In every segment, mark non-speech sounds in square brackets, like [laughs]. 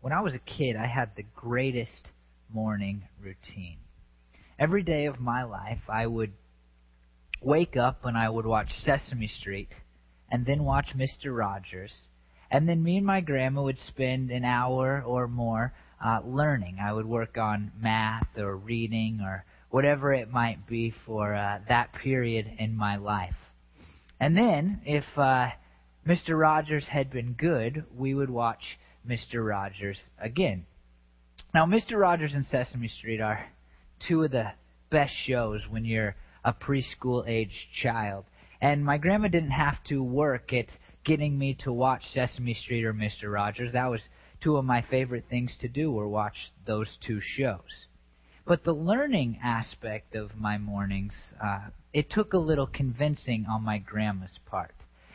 when I was a kid, I had the greatest morning routine. Every day of my life, I would wake up and I would watch Sesame Street and then watch Mr. Rogers. And then me and my grandma would spend an hour or more uh, learning. I would work on math or reading or whatever it might be for uh, that period in my life. And then, if uh, Mr. Rogers had been good, we would watch Mr. Rogers again. Now, Mr. Rogers and Sesame Street are two of the best shows when you're a preschool aged child. And my grandma didn't have to work at getting me to watch Sesame Street or Mr. Rogers. That was two of my favorite things to do were watch those two shows. But the learning aspect of my mornings, uh, it took a little convincing on my grandma's part.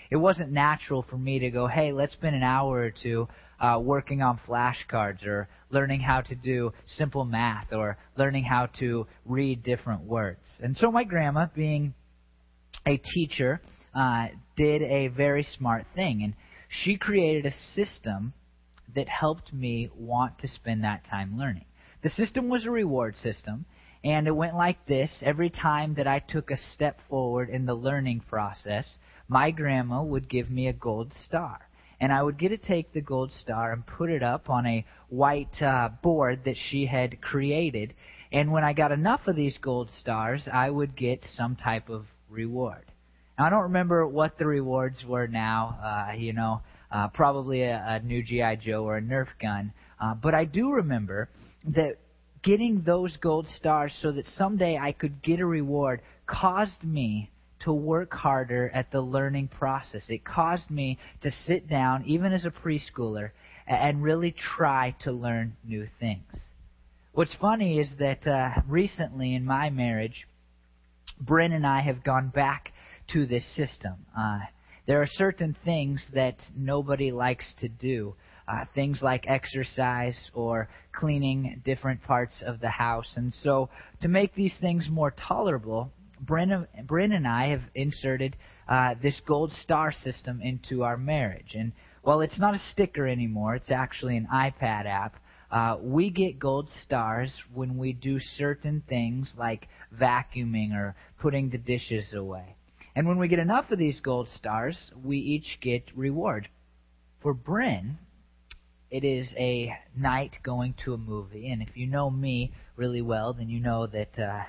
It wasn't natural for me to go, hey, let's spend an hour or two uh, working on flashcards or learning how to do simple math or learning how to read different words. And so my grandma, being a teacher, uh, did a very smart thing. And she created a system that helped me want to spend that time learning. The system was a reward system, and it went like this. Every time that I took a step forward in the learning process, my grandma would give me a gold star and I would get to take the gold star and put it up on a white uh, board that she had created. And when I got enough of these gold stars, I would get some type of reward. Now, I don't remember what the rewards were now, uh, you know, uh, probably a, a new G.I. Joe or a Nerf gun. Uh, but I do remember that getting those gold stars so that someday I could get a reward caused me to work harder at the learning process. It caused me to sit down, even as a preschooler, and really try to learn new things. What's funny is that uh, recently in my marriage, Bryn and I have gone back to this system. Uh, there are certain things that nobody likes to do. Uh, things like exercise or cleaning different parts of the house. And so, to make these things more tolerable, Bryn and I have inserted uh, this gold star system into our marriage. And while it's not a sticker anymore, it's actually an iPad app. Uh, we get gold stars when we do certain things like vacuuming or putting the dishes away. And when we get enough of these gold stars, we each get rewards. For Bryn, it is a night going to a movie. And if you know me really well, then you know that uh,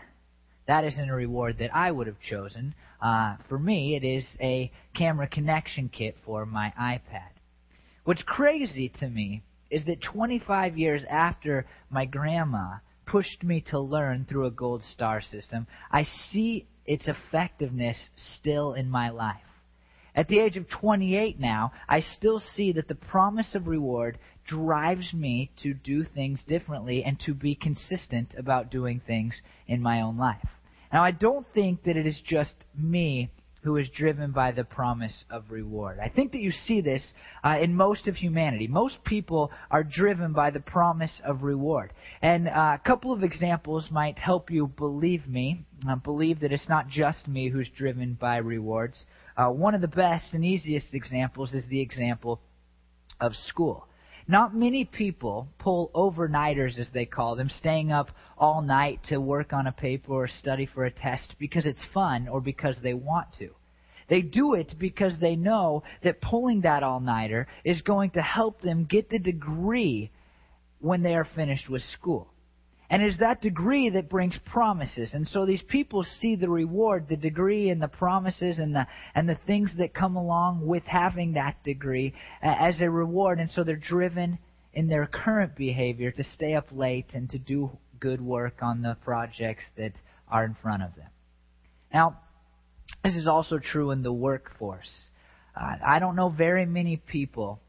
that isn't a reward that I would have chosen. Uh, for me, it is a camera connection kit for my iPad. What's crazy to me is that 25 years after my grandma pushed me to learn through a gold star system, I see its effectiveness still in my life. At the age of 28 now, I still see that the promise of reward drives me to do things differently and to be consistent about doing things in my own life. Now, I don't think that it is just me who is driven by the promise of reward. I think that you see this uh, in most of humanity. Most people are driven by the promise of reward. And uh, a couple of examples might help you believe me, uh, believe that it's not just me who's driven by rewards. Uh, one of the best and easiest examples is the example of school. Not many people pull overnighters, as they call them, staying up all night to work on a paper or study for a test because it's fun or because they want to. They do it because they know that pulling that all nighter is going to help them get the degree when they are finished with school. And it is that degree that brings promises. And so these people see the reward, the degree and the promises and the, and the things that come along with having that degree uh, as a reward. And so they're driven in their current behavior to stay up late and to do good work on the projects that are in front of them. Now, this is also true in the workforce. Uh, I don't know very many people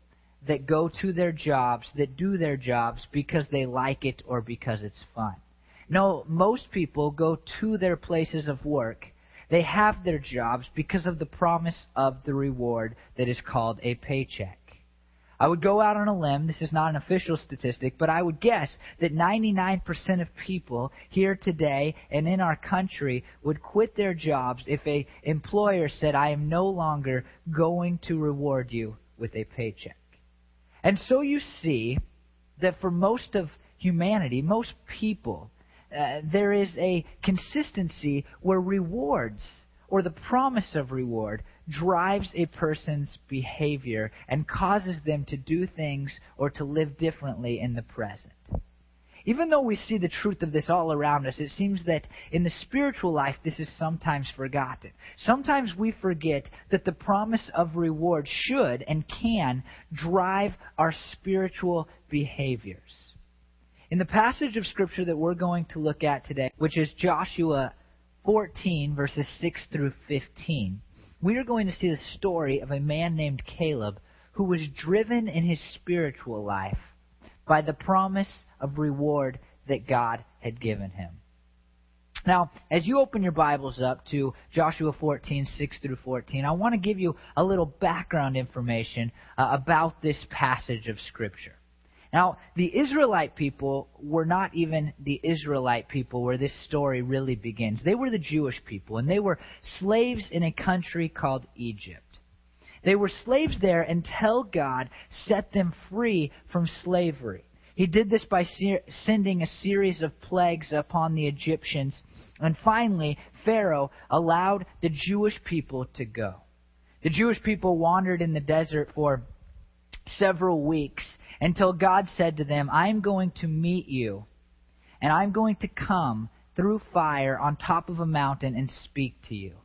that go to their jobs, that do their jobs because they like it or because it's fun. No, most people go to their places of work. They have their jobs because of the promise of the reward that is called a paycheck. I would go out on a limb, this is not an official statistic, but I would guess that 99% of people here today and in our country would quit their jobs if a employer said, I am no longer going to reward you with a paycheck. And so you see that for most of humanity, most people, uh, there is a consistency where rewards or the promise of reward drives a person's behavior and causes them to do things or to live differently in the present. Even though we see the truth of this all around us, it seems that in the spiritual life this is sometimes forgotten. Sometimes we forget that the promise of reward should and can drive our spiritual behaviors. In the passage of Scripture that we're going to look at today, which is Joshua 14, verses 6 through 15, we are going to see the story of a man named Caleb who was driven in his spiritual life by the promise of reward that God had given him. Now, as you open your Bibles up to Joshua 14, 6 through 14, I want to give you a little background information uh, about this passage of Scripture. Now, the Israelite people were not even the Israelite people where this story really begins. They were the Jewish people, and they were slaves in a country called Egypt. They were slaves there until God set them free from slavery. He did this by sending a series of plagues upon the Egyptians. And finally, Pharaoh allowed the Jewish people to go. The Jewish people wandered in the desert for several weeks until God said to them, I'm going to meet you, and I'm going to come through fire on top of a mountain and speak to you.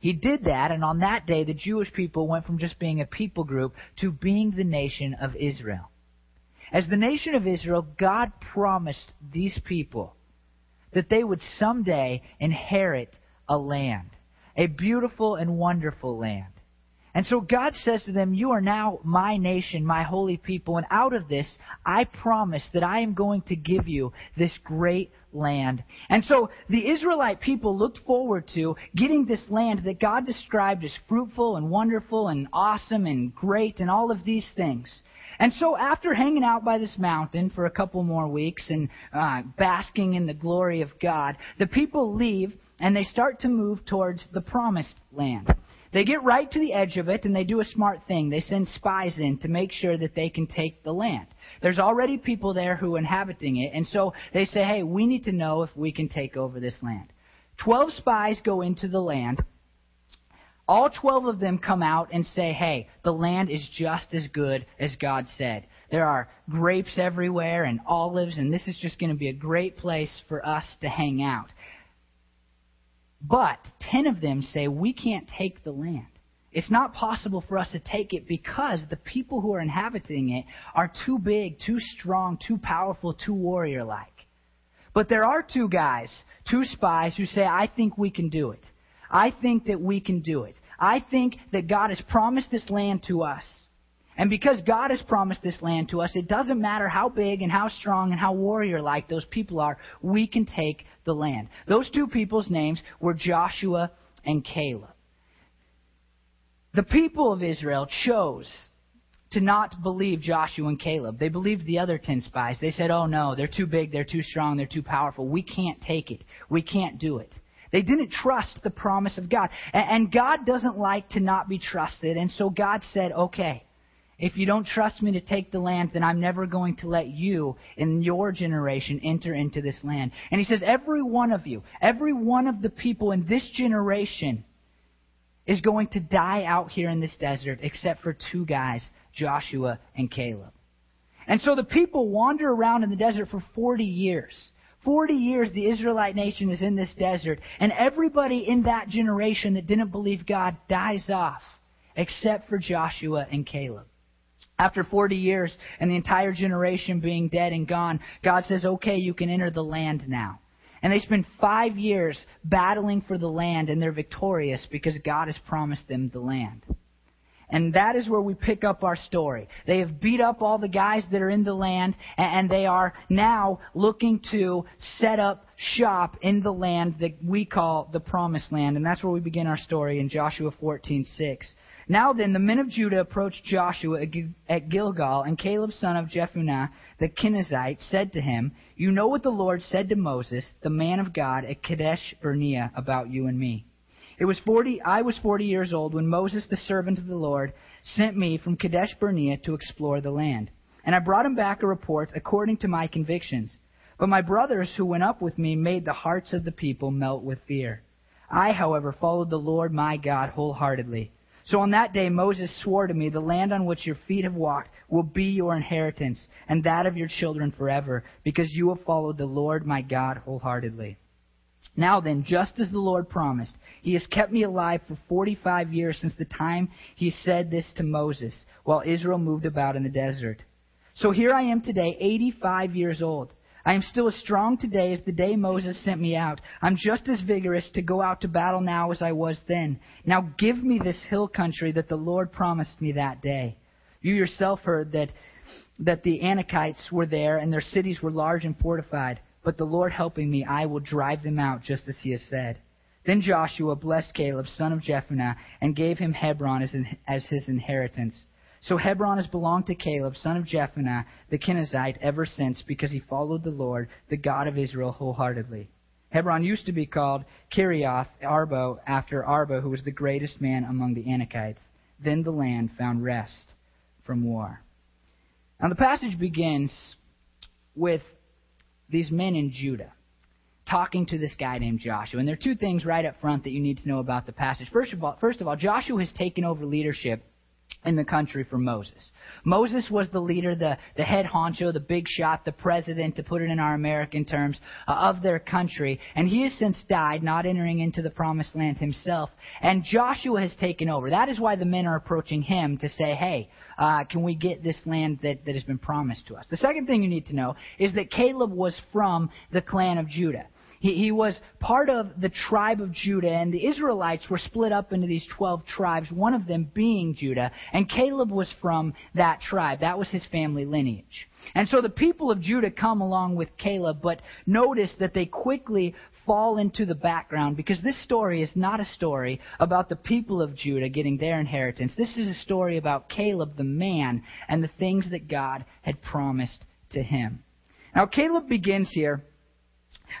He did that, and on that day, the Jewish people went from just being a people group to being the nation of Israel. As the nation of Israel, God promised these people that they would someday inherit a land, a beautiful and wonderful land. And so God says to them, You are now my nation, my holy people, and out of this, I promise that I am going to give you this great land. And so the Israelite people looked forward to getting this land that God described as fruitful and wonderful and awesome and great and all of these things. And so after hanging out by this mountain for a couple more weeks and uh, basking in the glory of God, the people leave and they start to move towards the promised land. They get right to the edge of it and they do a smart thing. They send spies in to make sure that they can take the land. There's already people there who are inhabiting it, and so they say, hey, we need to know if we can take over this land. Twelve spies go into the land. All twelve of them come out and say, hey, the land is just as good as God said. There are grapes everywhere and olives, and this is just going to be a great place for us to hang out. But ten of them say, we can't take the land. It's not possible for us to take it because the people who are inhabiting it are too big, too strong, too powerful, too warrior like. But there are two guys, two spies, who say, I think we can do it. I think that we can do it. I think that God has promised this land to us. And because God has promised this land to us, it doesn't matter how big and how strong and how warrior like those people are, we can take the land. Those two people's names were Joshua and Caleb. The people of Israel chose to not believe Joshua and Caleb. They believed the other ten spies. They said, oh no, they're too big, they're too strong, they're too powerful. We can't take it. We can't do it. They didn't trust the promise of God. And God doesn't like to not be trusted. And so God said, okay, if you don't trust me to take the land, then I'm never going to let you in your generation enter into this land. And he says, every one of you, every one of the people in this generation is going to die out here in this desert except for two guys, Joshua and Caleb. And so the people wander around in the desert for 40 years. 40 years the Israelite nation is in this desert, and everybody in that generation that didn't believe God dies off, except for Joshua and Caleb. After 40 years and the entire generation being dead and gone, God says, okay, you can enter the land now. And they spend five years battling for the land, and they're victorious because God has promised them the land. And that is where we pick up our story. They have beat up all the guys that are in the land, and they are now looking to set up shop in the land that we call the promised land. And that's where we begin our story in Joshua 14:6. Now then, the men of Judah approached Joshua at Gilgal, and Caleb son of Jephunneh the Kenizzite said to him, You know what the Lord said to Moses, the man of God, at Kadesh Barnea, about you and me. It was forty I was forty years old when Moses, the servant of the Lord, sent me from Kadesh Barnea to explore the land. and I brought him back a report according to my convictions. But my brothers who went up with me made the hearts of the people melt with fear. I, however, followed the Lord my God wholeheartedly. So on that day Moses swore to me, The land on which your feet have walked will be your inheritance, and that of your children forever, because you have followed the Lord my God wholeheartedly. Now then, just as the Lord promised, he has kept me alive for 45 years since the time he said this to Moses, while Israel moved about in the desert. So here I am today, 85 years old. I am still as strong today as the day Moses sent me out. I'm just as vigorous to go out to battle now as I was then. Now give me this hill country that the Lord promised me that day. You yourself heard that, that the Anakites were there and their cities were large and fortified. But the Lord helping me, I will drive them out just as he has said. Then Joshua blessed Caleb, son of Jephunneh, and gave him Hebron as, as his inheritance. So Hebron has belonged to Caleb, son of Jephunneh, the Kenizzite, ever since, because he followed the Lord, the God of Israel, wholeheartedly. Hebron used to be called Kiriath Arba after Arba, who was the greatest man among the Anakites. Then the land found rest from war. Now the passage begins with these men in Judah talking to this guy named Joshua. And there are two things right up front that you need to know about the passage. First of all, first of all Joshua has taken over leadership in the country for Moses. Moses was the leader, the, the head honcho, the big shot, the president, to put it in our American terms, uh, of their country. And he has since died, not entering into the promised land himself. And Joshua has taken over. That is why the men are approaching him to say, hey, uh, can we get this land that, that has been promised to us? The second thing you need to know is that Caleb was from the clan of Judah. He, he was part of the tribe of Judah, and the Israelites were split up into these 12 tribes, one of them being Judah, and Caleb was from that tribe. That was his family lineage. And so the people of Judah come along with Caleb, but notice that they quickly fall into the background because this story is not a story about the people of Judah getting their inheritance. This is a story about Caleb, the man, and the things that God had promised to him. Now, Caleb begins here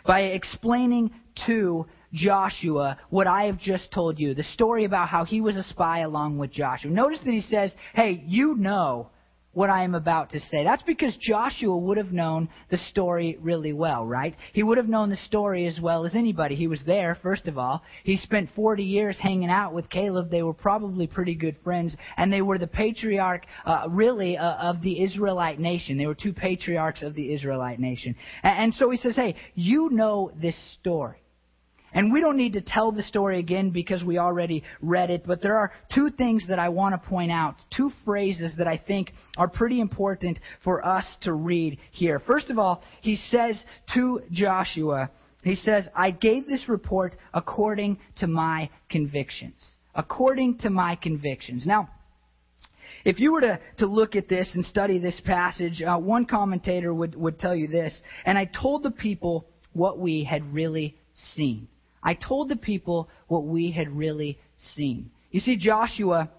by explaining to Joshua what I have just told you, the story about how he was a spy along with Joshua. Notice that he says, hey, you know what I am about to say. That's because Joshua would have known the story really well, right? He would have known the story as well as anybody. He was there, first of all. He spent 40 years hanging out with Caleb. They were probably pretty good friends, and they were the patriarch, uh, really, uh, of the Israelite nation. They were two patriarchs of the Israelite nation. And, and so he says, hey, you know this story. And we don't need to tell the story again because we already read it, but there are two things that I want to point out, two phrases that I think are pretty important for us to read here. First of all, he says to Joshua, he says, I gave this report according to my convictions. According to my convictions. Now, if you were to, to look at this and study this passage, uh, one commentator would, would tell you this, and I told the people what we had really seen. I told the people what we had really seen. You see, Joshua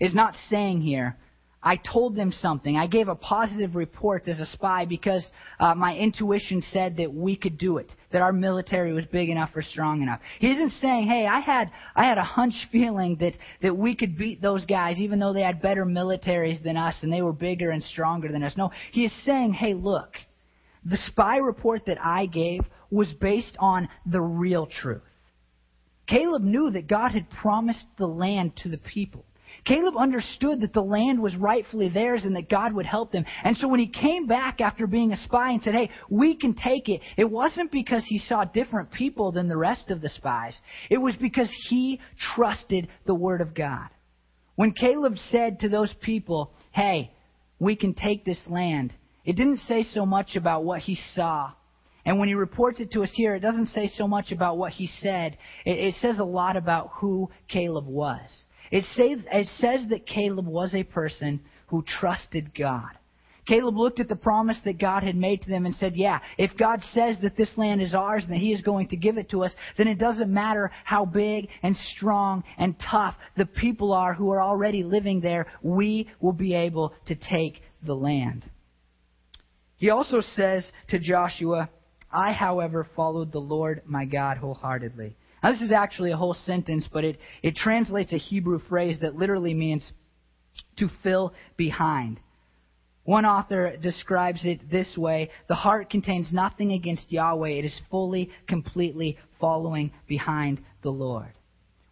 is not saying here, I told them something. I gave a positive report as a spy because uh, my intuition said that we could do it, that our military was big enough or strong enough. He isn't saying, "Hey, I had I had a hunch [laughs] feeling that that we could beat those guys, even though they had better militaries than us and they were bigger and stronger than us." No, he is saying, "Hey, look, the spy report that I gave was based on the real truth. Caleb knew that God had promised the land to the people. Caleb understood that the land was rightfully theirs and that God would help them. And so when he came back after being a spy and said, hey, we can take it, it wasn't because he saw different people than the rest of the spies. It was because he trusted the Word of God. When Caleb said to those people, hey, we can take this land, it didn't say so much about what he saw. And when he reports it to us here, it doesn't say so much about what he said. It, it says a lot about who Caleb was. It says, it says that Caleb was a person who trusted God. Caleb looked at the promise that God had made to them and said, Yeah, if God says that this land is ours and that He is going to give it to us, then it doesn't matter how big and strong and tough the people are who are already living there, we will be able to take the land. He also says to Joshua, I, however, followed the Lord my God wholeheartedly. Now, this is actually a whole sentence, but it, it translates a Hebrew phrase that literally means to fill behind. One author describes it this way The heart contains nothing against Yahweh, it is fully, completely following behind the Lord.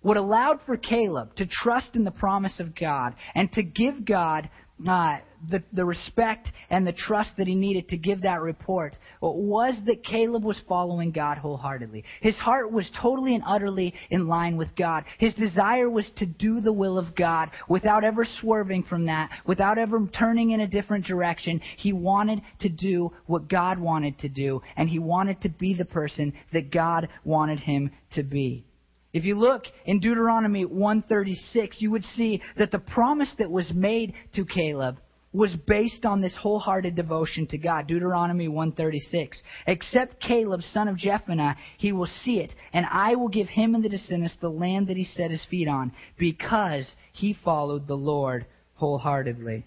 What allowed for Caleb to trust in the promise of God and to give God uh, the, the respect and the trust that he needed to give that report was that Caleb was following God wholeheartedly. His heart was totally and utterly in line with God. His desire was to do the will of God without ever swerving from that, without ever turning in a different direction. He wanted to do what God wanted to do, and he wanted to be the person that God wanted him to be. If you look in Deuteronomy 136, you would see that the promise that was made to Caleb was based on this wholehearted devotion to God. Deuteronomy 136. Except Caleb, son of Jephunneh, he will see it, and I will give him and the descendants the land that he set his feet on, because he followed the Lord wholeheartedly.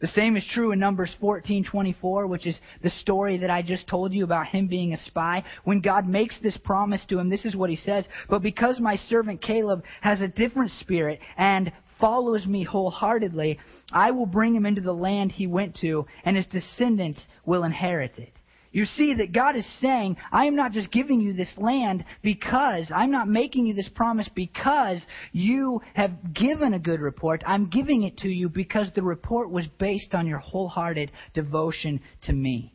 The same is true in Numbers 14:24, which is the story that I just told you about him being a spy. When God makes this promise to him, this is what he says, "But because my servant Caleb has a different spirit and follows me wholeheartedly, I will bring him into the land he went to, and his descendants will inherit it." You see that God is saying, I am not just giving you this land because, I'm not making you this promise because you have given a good report. I'm giving it to you because the report was based on your wholehearted devotion to me.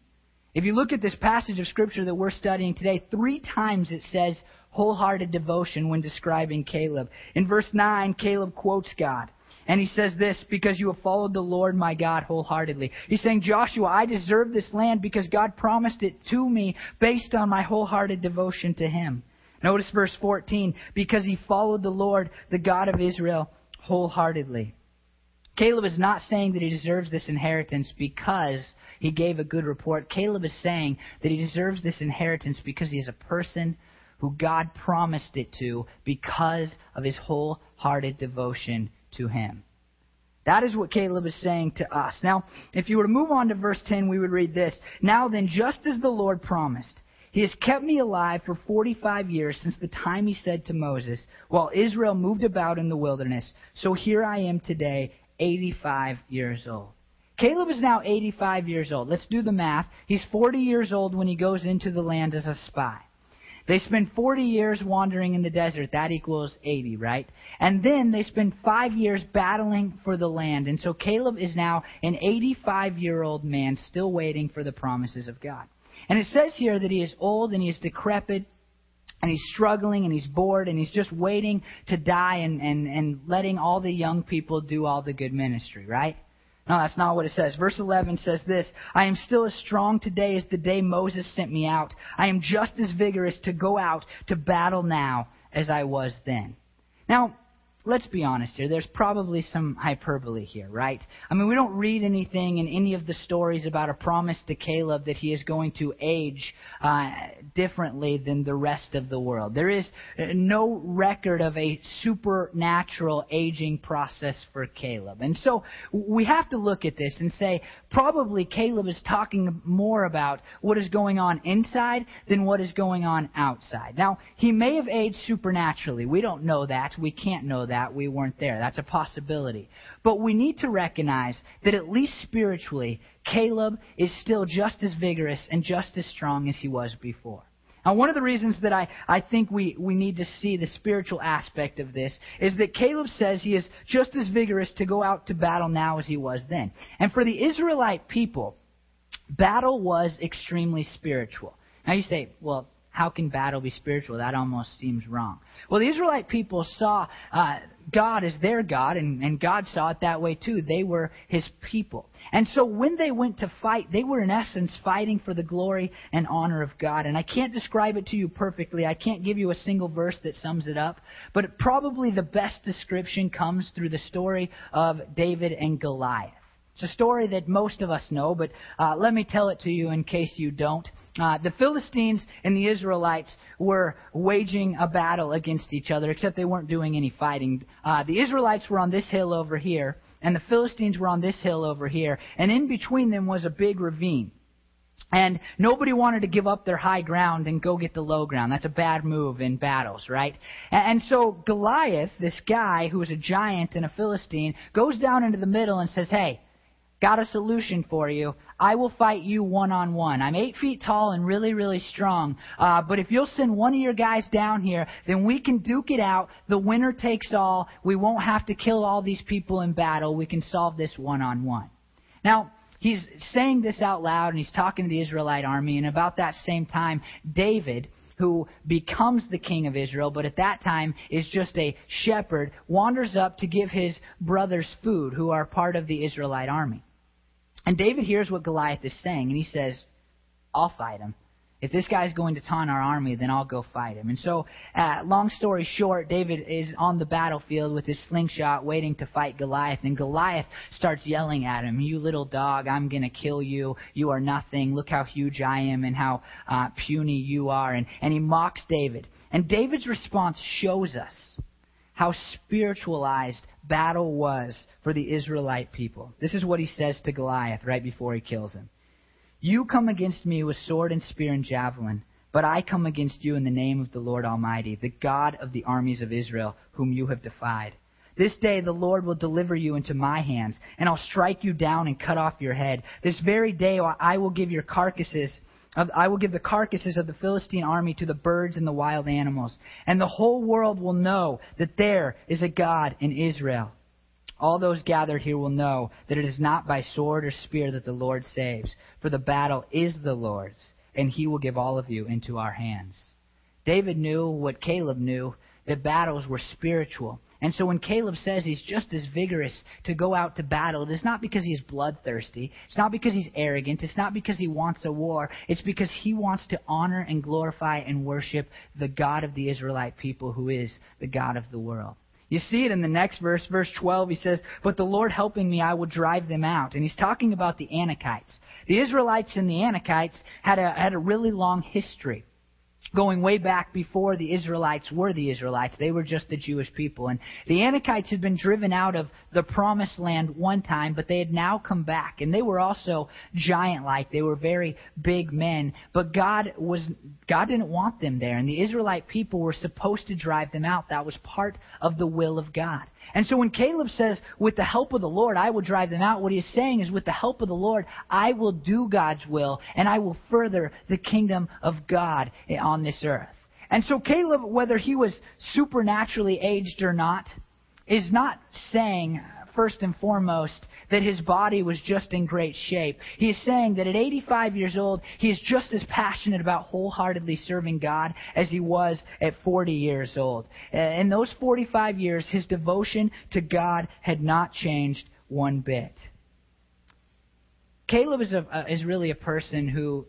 If you look at this passage of Scripture that we're studying today, three times it says wholehearted devotion when describing Caleb. In verse 9, Caleb quotes God. And he says this, because you have followed the Lord my God wholeheartedly. He's saying, Joshua, I deserve this land because God promised it to me based on my wholehearted devotion to him. Notice verse 14, because he followed the Lord, the God of Israel, wholeheartedly. Caleb is not saying that he deserves this inheritance because he gave a good report. Caleb is saying that he deserves this inheritance because he is a person who God promised it to because of his wholehearted devotion to him. That is what Caleb is saying to us. Now, if you were to move on to verse 10, we would read this. Now then, just as the Lord promised, he has kept me alive for 45 years since the time he said to Moses, while Israel moved about in the wilderness. So here I am today, 85 years old. Caleb is now 85 years old. Let's do the math. He's 40 years old when he goes into the land as a spy. They spend 40 years wandering in the desert. That equals 80, right? And then they spend five years battling for the land. And so Caleb is now an 85 year old man still waiting for the promises of God. And it says here that he is old and he is decrepit and he's struggling and he's bored and he's just waiting to die and, and, and letting all the young people do all the good ministry, right? No, that's not what it says. Verse 11 says this I am still as strong today as the day Moses sent me out. I am just as vigorous to go out to battle now as I was then. Now, let's be honest here. There's probably some hyperbole here, right? I mean, we don't read anything in any of the stories about a promise to Caleb that he is going to age uh, differently than the rest of the world. There is uh, no record of a supernatural aging process for Caleb. And so we have to look at this and say, probably Caleb is talking more about what is going on inside than what is going on outside. Now, he may have aged supernaturally. We don't know that. We can't know that that, we weren't there. That's a possibility. But we need to recognize that at least spiritually, Caleb is still just as vigorous and just as strong as he was before. Now, one of the reasons that I, I think we, we need to see the spiritual aspect of this is that Caleb says he is just as vigorous to go out to battle now as he was then. And for the Israelite people, battle was extremely spiritual. Now you say, well, how can battle be spiritual? That almost seems wrong. Well, the Israelite people saw uh, God as their God, and, and God saw it that way too. They were His people. And so when they went to fight, they were in essence fighting for the glory and honor of God. And I can't describe it to you perfectly. I can't give you a single verse that sums it up. But probably the best description comes through the story of David and Goliath. It's a story that most of us know, but uh, let me tell it to you in case you don't. Uh, the Philistines and the Israelites were waging a battle against each other, except they weren't doing any fighting. Uh, the Israelites were on this hill over here, and the Philistines were on this hill over here, and in between them was a big ravine. And nobody wanted to give up their high ground and go get the low ground. That's a bad move in battles, right? And so Goliath, this guy who was a giant and a Philistine, goes down into the middle and says, Hey, got a solution for you. I will fight you one on one. I'm eight feet tall and really, really strong. Uh, but if you'll send one of your guys down here, then we can duke it out. The winner takes all. We won't have to kill all these people in battle. We can solve this one on one. Now, he's saying this out loud and he's talking to the Israelite army. And about that same time, David, who becomes the king of Israel, but at that time is just a shepherd, wanders up to give his brothers food, who are part of the Israelite army. And David hears what Goliath is saying, and he says, I'll fight him. If this guy's going to taunt our army, then I'll go fight him. And so, uh, long story short, David is on the battlefield with his slingshot waiting to fight Goliath. And Goliath starts yelling at him, You little dog, I'm going to kill you. You are nothing. Look how huge I am and how uh, puny you are. And, and he mocks David. And David's response shows us how spiritualized battle was for the Israelite people. This is what he says to Goliath right before he kills him. You come against me with sword and spear and javelin, but I come against you in the name of the Lord Almighty, the God of the armies of Israel, whom you have defied. This day the Lord will deliver you into my hands, and I'll strike you down and cut off your head. This very day I will give your carcasses I will give the carcasses of the Philistine army to the birds and the wild animals, and the whole world will know that there is a God in Israel. All those gathered here will know that it is not by sword or spear that the Lord saves, for the battle is the Lord's, and he will give all of you into our hands. David knew what Caleb knew, that battles were spiritual. And so when Caleb says he's just as vigorous to go out to battle, it is not because he's bloodthirsty. It's not because he's arrogant. It's not because he wants a war. It's because he wants to honor and glorify and worship the God of the Israelite people who is the God of the world. You see it in the next verse, verse 12. He says, But the Lord helping me, I will drive them out. And he's talking about the Anakites. The Israelites and the Anakites had a, had a really long history going way back before the Israelites were the Israelites. They were just the Jewish people. And the Anakites had been driven out of the promised land one time, but they had now come back. And they were also giant like. They were very big men. But God was, God didn't want them there. And the Israelite people were supposed to drive them out. That was part of the will of God. And so when Caleb says, with the help of the Lord, I will drive them out, what he is saying is, with the help of the Lord, I will do God's will, and I will further the kingdom of God on this earth. And so Caleb, whether he was supernaturally aged or not, is not saying, first and foremost, that his body was just in great shape. He is saying that at 85 years old, he is just as passionate about wholeheartedly serving God as he was at 40 years old. Uh, in those 45 years, his devotion to God had not changed one bit. Caleb is, a, is really a person who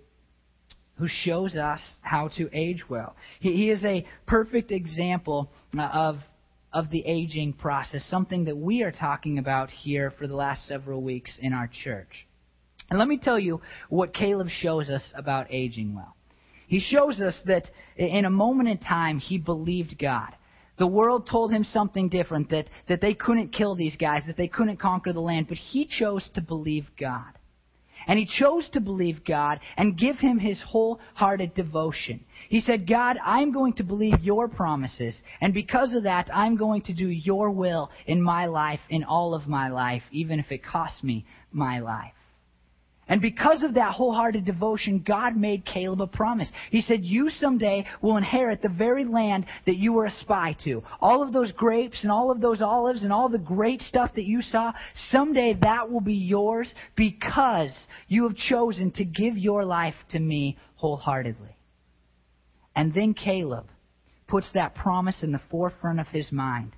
who shows us how to age well. He, he is a perfect example uh, of of the aging process, something that we are talking about here for the last several weeks in our church. And let me tell you what Caleb shows us about aging well. He shows us that in a moment in time, he believed God. The world told him something different, that, that they couldn't kill these guys, that they couldn't conquer the land, but he chose to believe God. And he chose to believe God and give him his wholehearted devotion. He said, God, I'm going to believe your promises. And because of that, I'm going to do your will in my life, in all of my life, even if it costs me my life. And because of that wholehearted devotion, God made Caleb a promise. He said, You someday will inherit the very land that you were a spy to. All of those grapes and all of those olives and all the great stuff that you saw, someday that will be yours because you have chosen to give your life to me wholeheartedly. And then Caleb puts that promise in the forefront of his mind.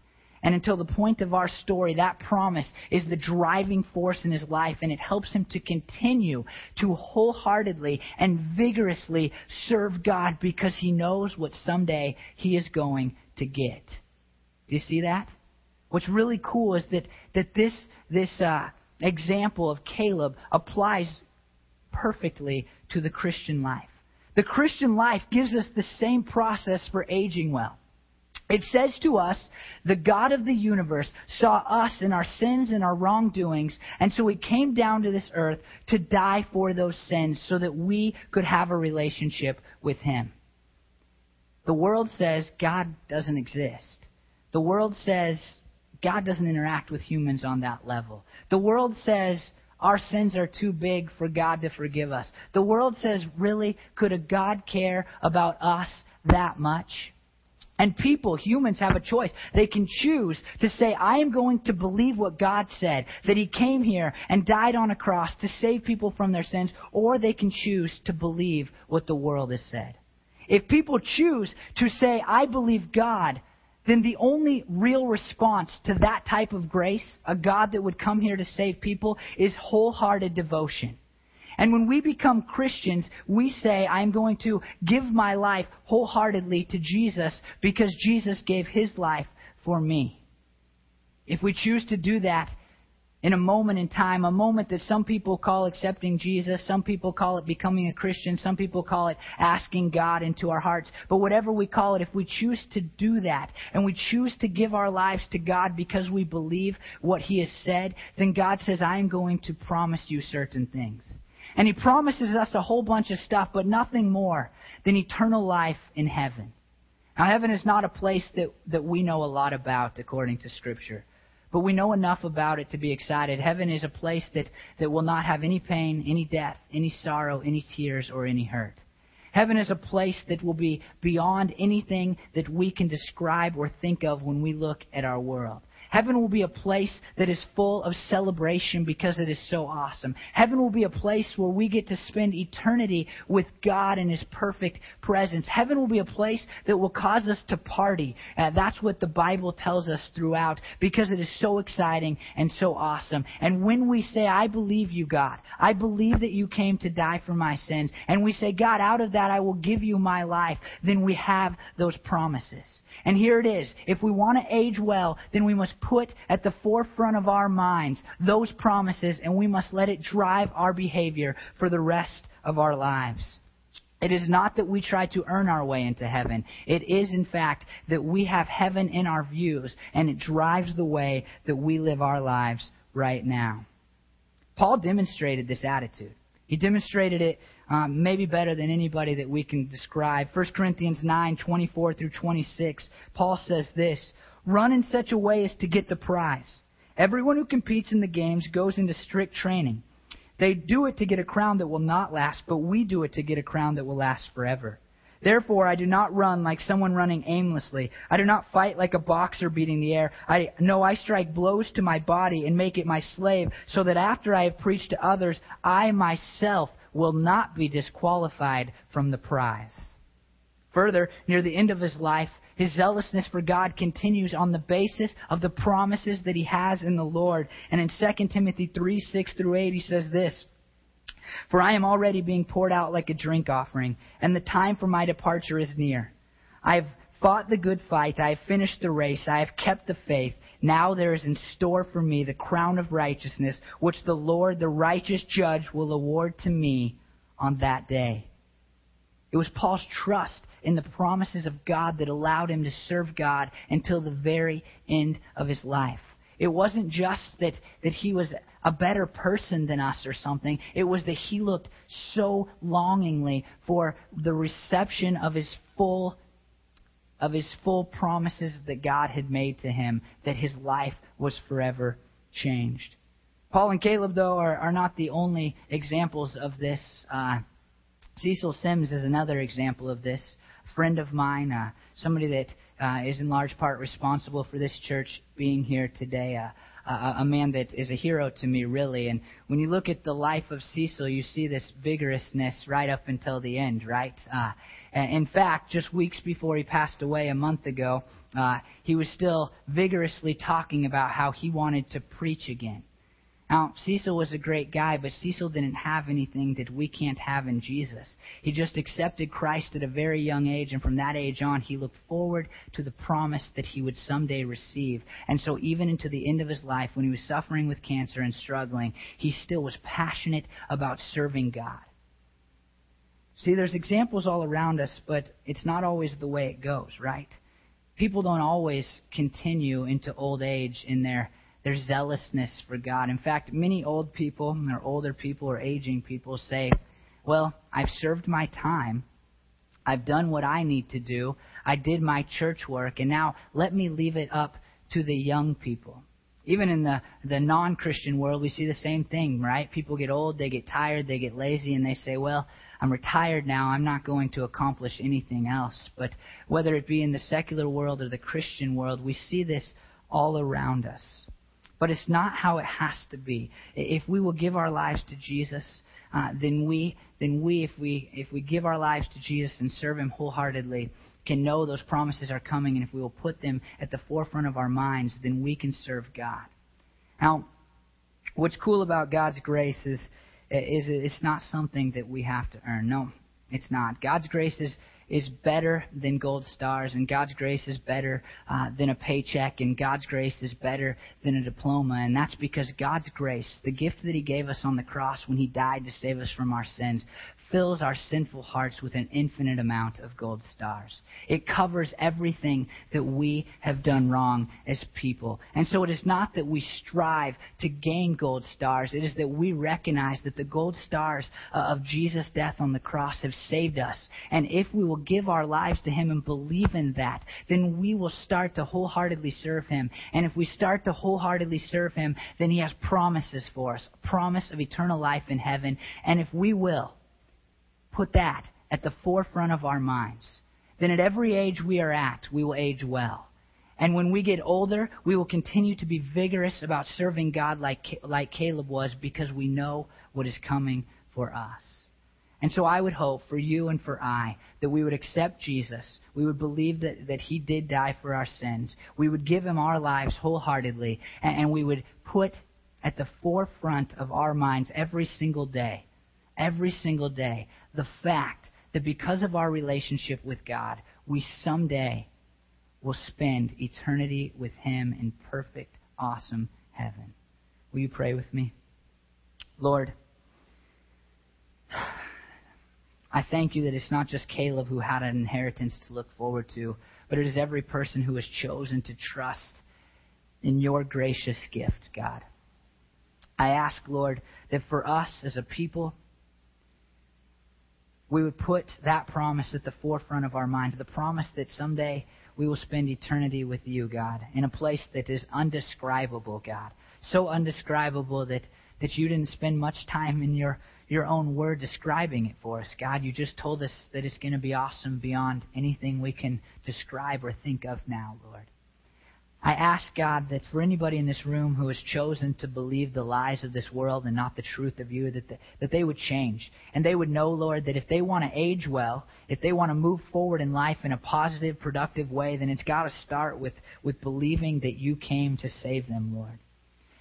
And until the point of our story, that promise is the driving force in his life, and it helps him to continue to wholeheartedly and vigorously serve God because he knows what someday he is going to get. Do you see that? What's really cool is that, that this, this uh, example of Caleb applies perfectly to the Christian life. The Christian life gives us the same process for aging well. It says to us, the God of the universe saw us in our sins and our wrongdoings, and so he came down to this earth to die for those sins so that we could have a relationship with him. The world says God doesn't exist. The world says God doesn't interact with humans on that level. The world says our sins are too big for God to forgive us. The world says, really, could a God care about us that much? And people, humans, have a choice. They can choose to say, I am going to believe what God said, that He came here and died on a cross to save people from their sins, or they can choose to believe what the world has said. If people choose to say, I believe God, then the only real response to that type of grace, a God that would come here to save people, is wholehearted devotion. And when we become Christians, we say, I'm going to give my life wholeheartedly to Jesus because Jesus gave his life for me. If we choose to do that in a moment in time, a moment that some people call accepting Jesus, some people call it becoming a Christian, some people call it asking God into our hearts. But whatever we call it, if we choose to do that and we choose to give our lives to God because we believe what He has said, then God says, I am going to promise you certain things. And he promises us a whole bunch of stuff, but nothing more than eternal life in heaven. Now, heaven is not a place that, that we know a lot about according to Scripture, but we know enough about it to be excited. Heaven is a place that, that will not have any pain, any death, any sorrow, any tears, or any hurt. Heaven is a place that will be beyond anything that we can describe or think of when we look at our world. Heaven will be a place that is full of celebration because it is so awesome. Heaven will be a place where we get to spend eternity with God in His perfect presence. Heaven will be a place that will cause us to party. Uh, that's what the Bible tells us throughout because it is so exciting and so awesome. And when we say, I believe you, God, I believe that you came to die for my sins, and we say, God, out of that I will give you my life, then we have those promises. And here it is. If we want to age well, then we must put at the forefront of our minds those promises, and we must let it drive our behavior for the rest of our lives. It is not that we try to earn our way into heaven. It is, in fact, that we have heaven in our views, and it drives the way that we live our lives right now. Paul demonstrated this attitude. He demonstrated it um, maybe better than anybody that we can describe. 1 Corinthians 9, 24 through 26, Paul says this Run in such a way as to get the prize. Everyone who competes in the games goes into strict training. They do it to get a crown that will not last, but we do it to get a crown that will last forever. Therefore, I do not run like someone running aimlessly. I do not fight like a boxer beating the air. I know I strike blows to my body and make it my slave, so that after I have preached to others, I myself will not be disqualified from the prize. Further, near the end of his life, his zealousness for God continues on the basis of the promises that he has in the Lord. And in 2 Timothy 3 6 through 8, he says this For I am already being poured out like a drink offering, and the time for my departure is near. I have fought the good fight, I have finished the race, I have kept the faith. Now there is in store for me the crown of righteousness, which the Lord, the righteous judge, will award to me on that day. It was Paul's trust in the promises of God that allowed him to serve God until the very end of his life. It wasn't just that, that he was a better person than us or something. It was that he looked so longingly for the reception of his full of his full promises that God had made to him that his life was forever changed. Paul and Caleb, though, are, are not the only examples of this. Uh, Cecil Sims is another example of this. Friend of mine, uh, somebody that uh, is in large part responsible for this church being here today. Uh, a, a man that is a hero to me, really. And when you look at the life of Cecil, you see this vigorousness right up until the end, right? Uh, in fact, just weeks before he passed away a month ago, uh, he was still vigorously talking about how he wanted to preach again. Now, Cecil was a great guy, but Cecil didn't have anything that we can't have in Jesus. He just accepted Christ at a very young age, and from that age on, he looked forward to the promise that he would someday receive. And so, even into the end of his life, when he was suffering with cancer and struggling, he still was passionate about serving God. See, there's examples all around us, but it's not always the way it goes, right? People don't always continue into old age in their their zealousness for God. In fact, many old people, or older people, or aging people say, Well, I've served my time. I've done what I need to do. I did my church work, and now let me leave it up to the young people. Even in the, the non Christian world, we see the same thing, right? People get old, they get tired, they get lazy, and they say, Well, I'm retired now, I'm not going to accomplish anything else. But whether it be in the secular world or the Christian world, we see this all around us. But it's not how it has to be. If we will give our lives to Jesus, uh, then we, then we, if we, if we give our lives to Jesus and serve Him wholeheartedly, can know those promises are coming, and if we will put them at the forefront of our minds, then we can serve God. Now, what's cool about God's grace is, is it's not something that we have to earn. No, it's not. God's grace is is better than gold stars, and God's grace is better uh, than a paycheck, and God's grace is better than a diploma. And that's because God's grace, the gift that He gave us on the cross when He died to save us from our sins, fills our sinful hearts with an infinite amount of gold stars. It covers everything that we have done wrong as people. And so it is not that we strive to gain gold stars, it is that we recognize that the gold stars uh, of Jesus' death on the cross have saved us. And if we will give our lives to Him and believe in that, then we will start to wholeheartedly serve Him. And if we start to wholeheartedly serve Him, then He has promises for us promise of eternal life in heaven. And if we will, put that at the forefront of our minds, then at every age we are at, we will age well. And when we get older, we will continue to be vigorous about serving God like, like Caleb was because we know what is coming for us. And so I would hope for you and for I that we would accept Jesus. We would believe that, that He did die for our sins. We would give Him our lives wholeheartedly. And, and we would put at the forefront of our minds every single day every single day the fact that because of our relationship with God, we someday will spend eternity with Him in perfect, awesome heaven. Will you pray with me? Lord, I thank you that it's not just Caleb who had an inheritance to look forward to, but it is every person who has chosen to trust in your gracious gift, God. I ask, Lord, that for us as a people, we would put that promise at the forefront of our mind, the promise that someday we will spend eternity with you, God, in a place that is undescribable, God. So undescribable that, that you didn't spend much time in your, your own word describing it for us, God. You just told us that it's going to be awesome beyond anything we can describe or think of now, Lord. Ask God that for anybody in this room who has chosen to believe the lies of this world and not the truth of you, that, the, that they would change. And they would know, Lord, that if they want to age well, if they want to move forward in life in a positive, productive way, then it's got to start with, with believing that you came to save them, Lord.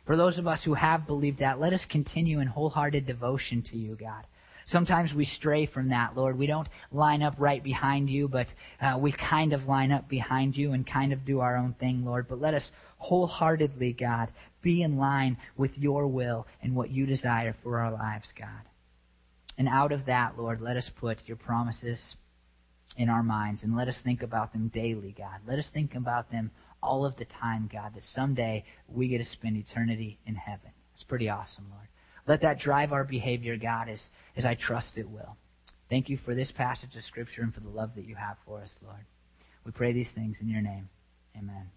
For those of us who have believed that, let us continue in wholehearted devotion to you, God. Sometimes we stray from that, Lord. We don't line up right behind you, but uh, we kind of line up behind you and kind of do our own thing, Lord. But let us wholeheartedly, God, be in line with your will and what you desire for our lives, God. And out of that, Lord, let us put your promises in our minds and let us think about them daily, God. Let us think about them all of the time, God, that someday we get to spend eternity in heaven. It's pretty awesome, Lord. Let that drive our behavior, God, as, as I trust it will. Thank you for this passage of Scripture and for the love that you have for us, Lord. We pray these things in your name. Amen.